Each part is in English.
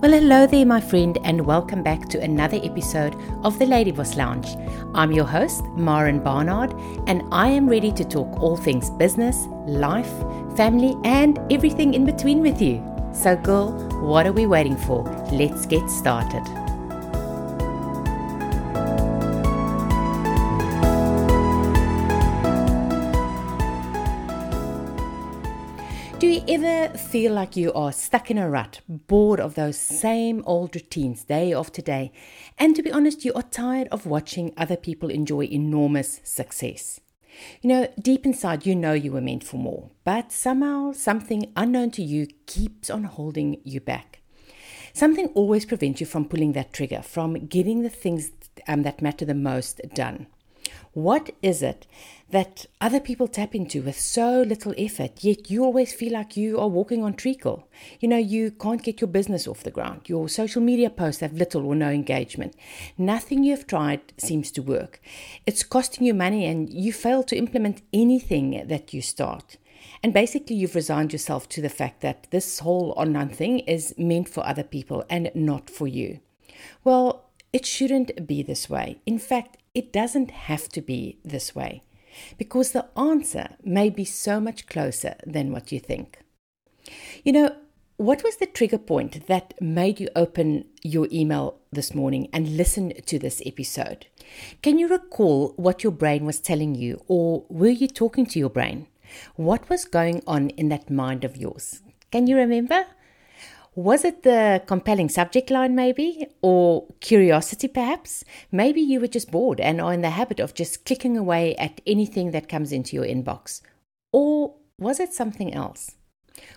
Well, hello there, my friend, and welcome back to another episode of the Lady Boss Lounge. I'm your host, Maren Barnard, and I am ready to talk all things business, life, family, and everything in between with you. So, girl, what are we waiting for? Let's get started. You ever feel like you are stuck in a rut, bored of those same old routines day after day? And to be honest, you are tired of watching other people enjoy enormous success. You know, deep inside, you know you were meant for more, but somehow something unknown to you keeps on holding you back. Something always prevents you from pulling that trigger, from getting the things um, that matter the most done. What is it that other people tap into with so little effort, yet you always feel like you are walking on treacle? You know, you can't get your business off the ground. Your social media posts have little or no engagement. Nothing you've tried seems to work. It's costing you money and you fail to implement anything that you start. And basically, you've resigned yourself to the fact that this whole online thing is meant for other people and not for you. Well, it shouldn't be this way. In fact, it doesn't have to be this way because the answer may be so much closer than what you think. You know, what was the trigger point that made you open your email this morning and listen to this episode? Can you recall what your brain was telling you, or were you talking to your brain? What was going on in that mind of yours? Can you remember? Was it the compelling subject line, maybe? Or curiosity, perhaps? Maybe you were just bored and are in the habit of just clicking away at anything that comes into your inbox. Or was it something else?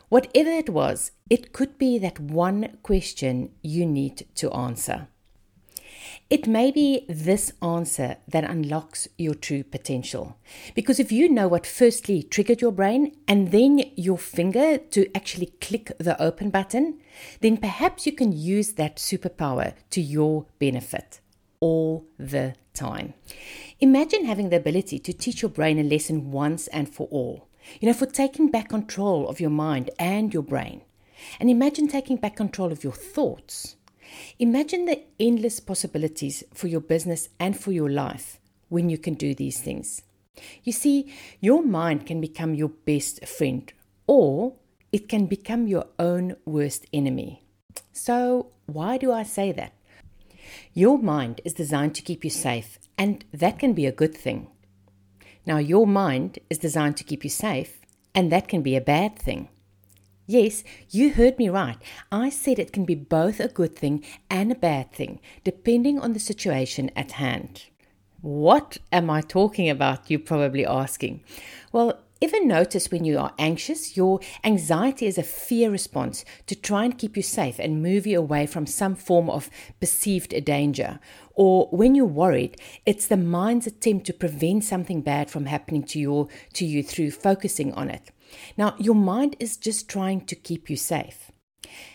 Whatever it was, it could be that one question you need to answer. It may be this answer that unlocks your true potential. Because if you know what firstly triggered your brain and then your finger to actually click the open button, then perhaps you can use that superpower to your benefit all the time. Imagine having the ability to teach your brain a lesson once and for all. You know, for taking back control of your mind and your brain. And imagine taking back control of your thoughts Imagine the endless possibilities for your business and for your life when you can do these things. You see, your mind can become your best friend or it can become your own worst enemy. So, why do I say that? Your mind is designed to keep you safe, and that can be a good thing. Now, your mind is designed to keep you safe, and that can be a bad thing. Yes, you heard me right. I said it can be both a good thing and a bad thing, depending on the situation at hand. What am I talking about? You're probably asking. Well, Ever notice when you are anxious, your anxiety is a fear response to try and keep you safe and move you away from some form of perceived danger? Or when you're worried, it's the mind's attempt to prevent something bad from happening to you, to you through focusing on it. Now, your mind is just trying to keep you safe.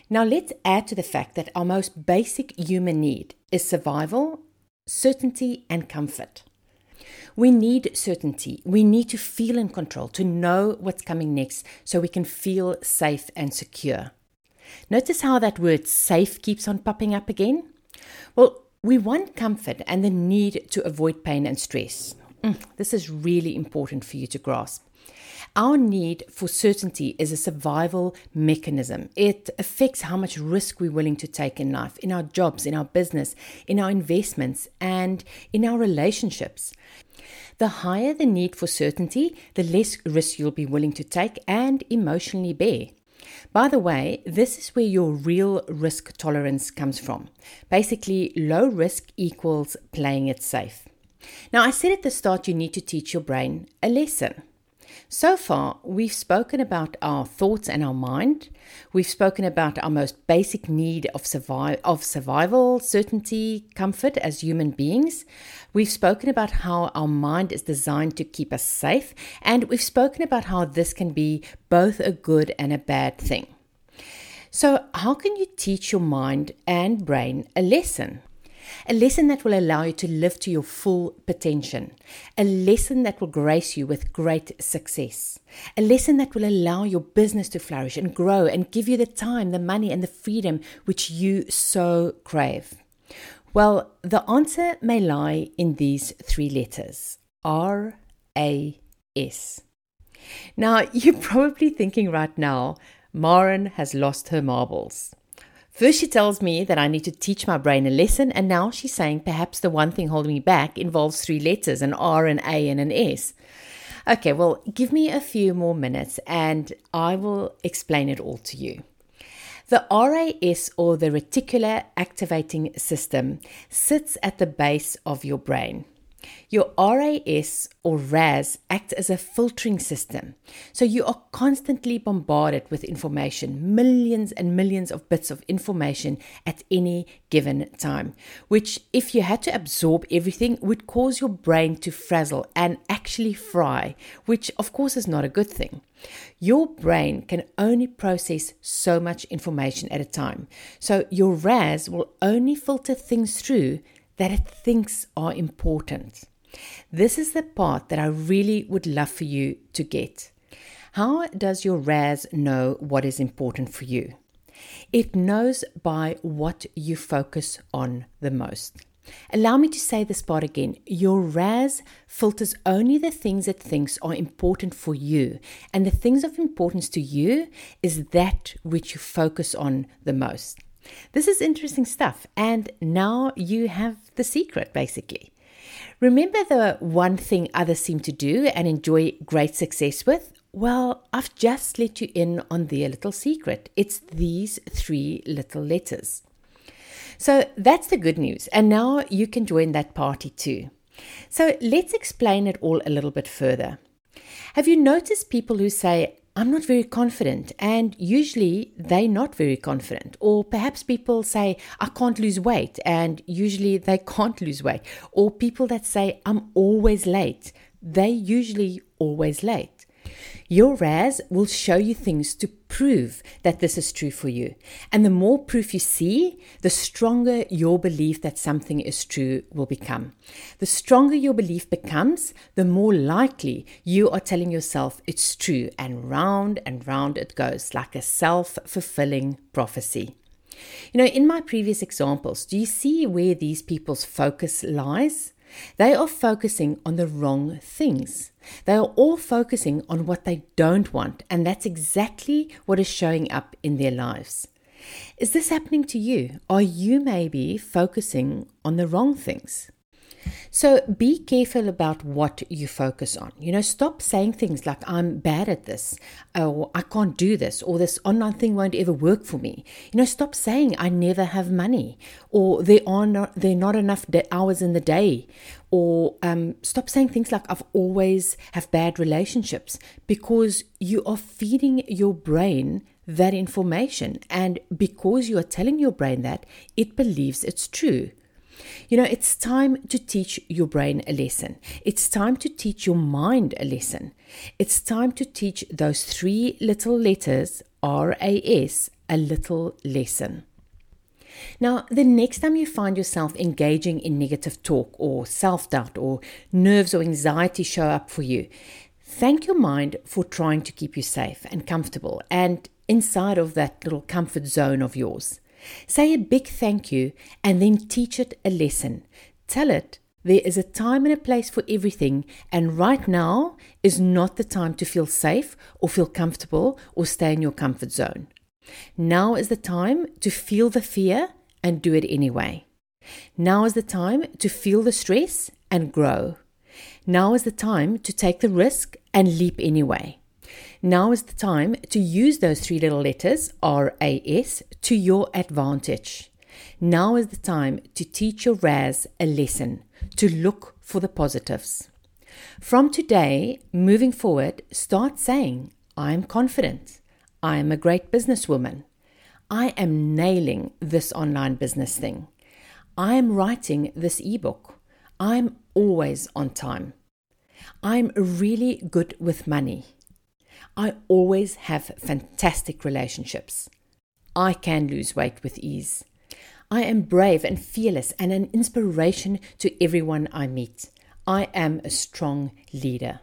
Now, let's add to the fact that our most basic human need is survival, certainty, and comfort. We need certainty. We need to feel in control, to know what's coming next so we can feel safe and secure. Notice how that word safe keeps on popping up again? Well, we want comfort and the need to avoid pain and stress. Mm, this is really important for you to grasp. Our need for certainty is a survival mechanism. It affects how much risk we're willing to take in life, in our jobs, in our business, in our investments, and in our relationships. The higher the need for certainty, the less risk you'll be willing to take and emotionally bear. By the way, this is where your real risk tolerance comes from. Basically, low risk equals playing it safe. Now, I said at the start you need to teach your brain a lesson. So far, we've spoken about our thoughts and our mind. We've spoken about our most basic need of, survi- of survival, certainty, comfort as human beings. We've spoken about how our mind is designed to keep us safe. And we've spoken about how this can be both a good and a bad thing. So, how can you teach your mind and brain a lesson? A lesson that will allow you to live to your full potential. A lesson that will grace you with great success. A lesson that will allow your business to flourish and grow and give you the time, the money, and the freedom which you so crave. Well, the answer may lie in these three letters R A S. Now, you're probably thinking right now, Maren has lost her marbles. First, she tells me that I need to teach my brain a lesson, and now she's saying perhaps the one thing holding me back involves three letters an R, an A, and an S. Okay, well, give me a few more minutes and I will explain it all to you. The RAS or the reticular activating system sits at the base of your brain. Your RAS or RAS act as a filtering system. So you are constantly bombarded with information, millions and millions of bits of information at any given time, which, if you had to absorb everything, would cause your brain to frazzle and actually fry, which of course is not a good thing. Your brain can only process so much information at a time. So your RAS will only filter things through that it thinks are important. This is the part that I really would love for you to get. How does your RAS know what is important for you? It knows by what you focus on the most. Allow me to say this part again. Your RAS filters only the things it thinks are important for you, and the things of importance to you is that which you focus on the most. This is interesting stuff, and now you have the secret basically. Remember the one thing others seem to do and enjoy great success with? Well, I've just let you in on their little secret. It's these three little letters. So that's the good news, and now you can join that party too. So let's explain it all a little bit further. Have you noticed people who say, I'm not very confident. And usually they're not very confident. Or perhaps people say, I can't lose weight. And usually they can't lose weight. Or people that say, I'm always late. They usually always late. Your RAS will show you things to prove that this is true for you. And the more proof you see, the stronger your belief that something is true will become. The stronger your belief becomes, the more likely you are telling yourself it's true. And round and round it goes like a self fulfilling prophecy. You know, in my previous examples, do you see where these people's focus lies? They are focusing on the wrong things. They are all focusing on what they don't want, and that's exactly what is showing up in their lives. Is this happening to you? Are you maybe focusing on the wrong things? So be careful about what you focus on. You know, stop saying things like, I'm bad at this, or I can't do this, or this online thing won't ever work for me. You know, stop saying, I never have money, or there are not, there are not enough hours in the day, or um, stop saying things like, I've always have bad relationships, because you are feeding your brain that information. And because you are telling your brain that, it believes it's true. You know, it's time to teach your brain a lesson. It's time to teach your mind a lesson. It's time to teach those three little letters, R A S, a little lesson. Now, the next time you find yourself engaging in negative talk or self doubt or nerves or anxiety show up for you, thank your mind for trying to keep you safe and comfortable and inside of that little comfort zone of yours. Say a big thank you and then teach it a lesson. Tell it there is a time and a place for everything, and right now is not the time to feel safe or feel comfortable or stay in your comfort zone. Now is the time to feel the fear and do it anyway. Now is the time to feel the stress and grow. Now is the time to take the risk and leap anyway. Now is the time to use those three little letters, RAS, to your advantage. Now is the time to teach your RAS a lesson, to look for the positives. From today, moving forward, start saying, I am confident. I am a great businesswoman. I am nailing this online business thing. I am writing this ebook. I'm always on time. I'm really good with money. I always have fantastic relationships. I can lose weight with ease. I am brave and fearless and an inspiration to everyone I meet. I am a strong leader.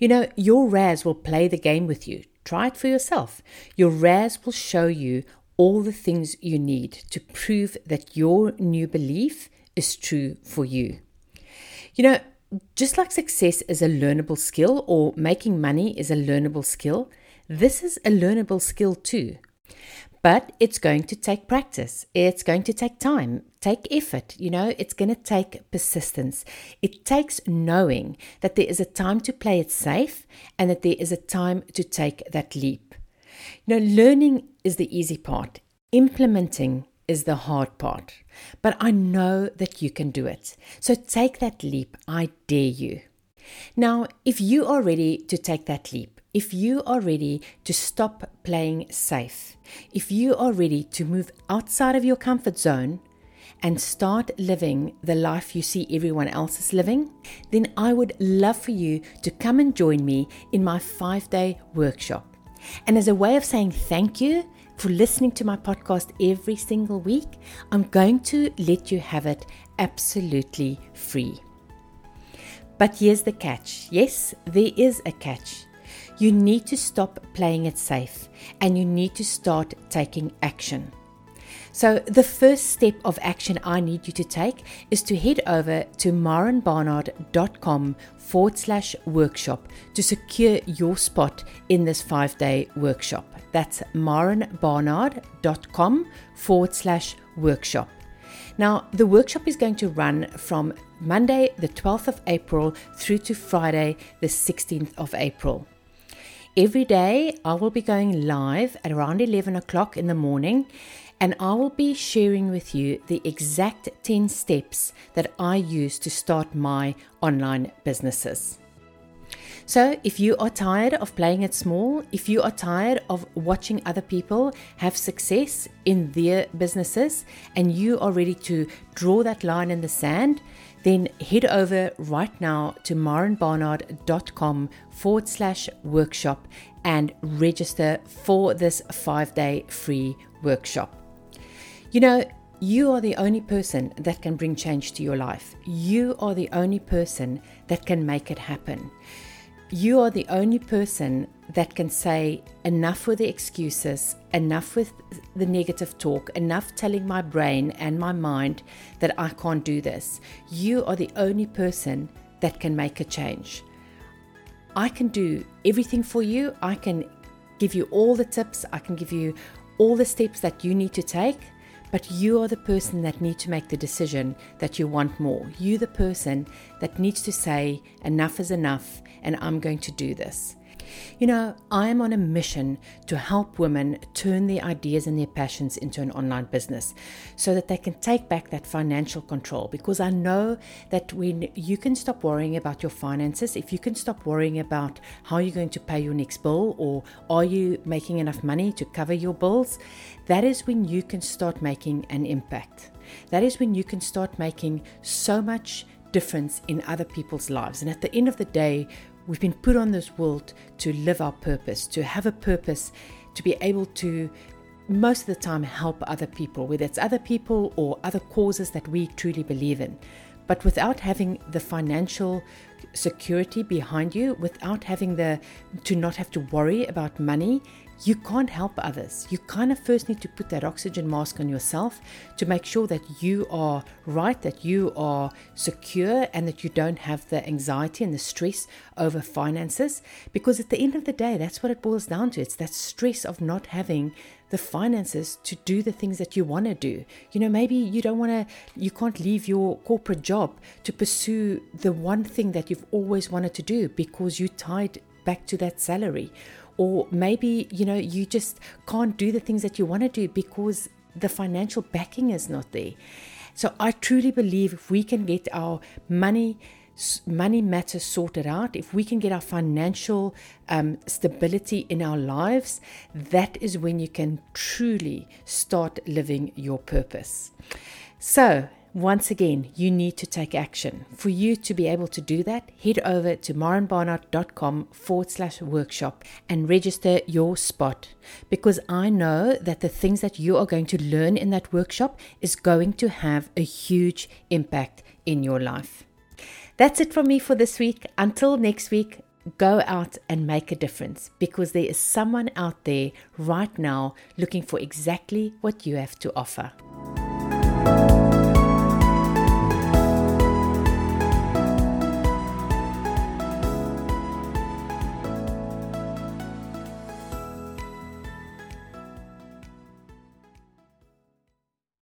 You know, your RAS will play the game with you. Try it for yourself. Your RAS will show you all the things you need to prove that your new belief is true for you. You know, just like success is a learnable skill or making money is a learnable skill, this is a learnable skill too. But it's going to take practice. It's going to take time, take effort. You know, it's going to take persistence. It takes knowing that there is a time to play it safe and that there is a time to take that leap. You know, learning is the easy part, implementing is the hard part. But I know that you can do it. So take that leap. I dare you. Now, if you are ready to take that leap, if you are ready to stop playing safe, if you are ready to move outside of your comfort zone and start living the life you see everyone else is living, then I would love for you to come and join me in my five day workshop. And as a way of saying thank you for listening to my podcast every single week, I'm going to let you have it absolutely free. But here's the catch yes, there is a catch. You need to stop playing it safe and you need to start taking action. So, the first step of action I need you to take is to head over to marenbarnard.com forward slash workshop to secure your spot in this five day workshop. That's marenbarnard.com forward slash workshop. Now, the workshop is going to run from Monday, the 12th of April, through to Friday, the 16th of April. Every day, I will be going live at around 11 o'clock in the morning, and I will be sharing with you the exact 10 steps that I use to start my online businesses. So, if you are tired of playing it small, if you are tired of watching other people have success in their businesses, and you are ready to draw that line in the sand, then head over right now to marenbarnard.com forward slash workshop and register for this five day free workshop. You know, you are the only person that can bring change to your life. You are the only person that can make it happen. You are the only person that can say, enough with the excuses, enough with the negative talk, enough telling my brain and my mind that I can't do this. You are the only person that can make a change. I can do everything for you. I can give you all the tips, I can give you all the steps that you need to take. But you are the person that needs to make the decision that you want more. You the person that needs to say enough is enough and I'm going to do this. You know, I am on a mission to help women turn their ideas and their passions into an online business so that they can take back that financial control. Because I know that when you can stop worrying about your finances, if you can stop worrying about how you're going to pay your next bill or are you making enough money to cover your bills, that is when you can start making an impact. That is when you can start making so much difference in other people's lives. And at the end of the day, We've been put on this world to live our purpose, to have a purpose, to be able to most of the time help other people, whether it's other people or other causes that we truly believe in. But without having the financial security behind you, without having the to not have to worry about money, you can't help others. You kind of first need to put that oxygen mask on yourself to make sure that you are right, that you are secure, and that you don't have the anxiety and the stress over finances. Because at the end of the day, that's what it boils down to. It's that stress of not having the finances to do the things that you want to do. You know, maybe you don't want to, you can't leave your corporate job to pursue the one thing that you've always wanted to do because you tied back to that salary or maybe you know you just can't do the things that you want to do because the financial backing is not there. So i truly believe if we can get our money money matters sorted out if we can get our financial um, stability in our lives that is when you can truly start living your purpose. So Once again, you need to take action. For you to be able to do that, head over to marenbarnard.com forward slash workshop and register your spot because I know that the things that you are going to learn in that workshop is going to have a huge impact in your life. That's it from me for this week. Until next week, go out and make a difference because there is someone out there right now looking for exactly what you have to offer.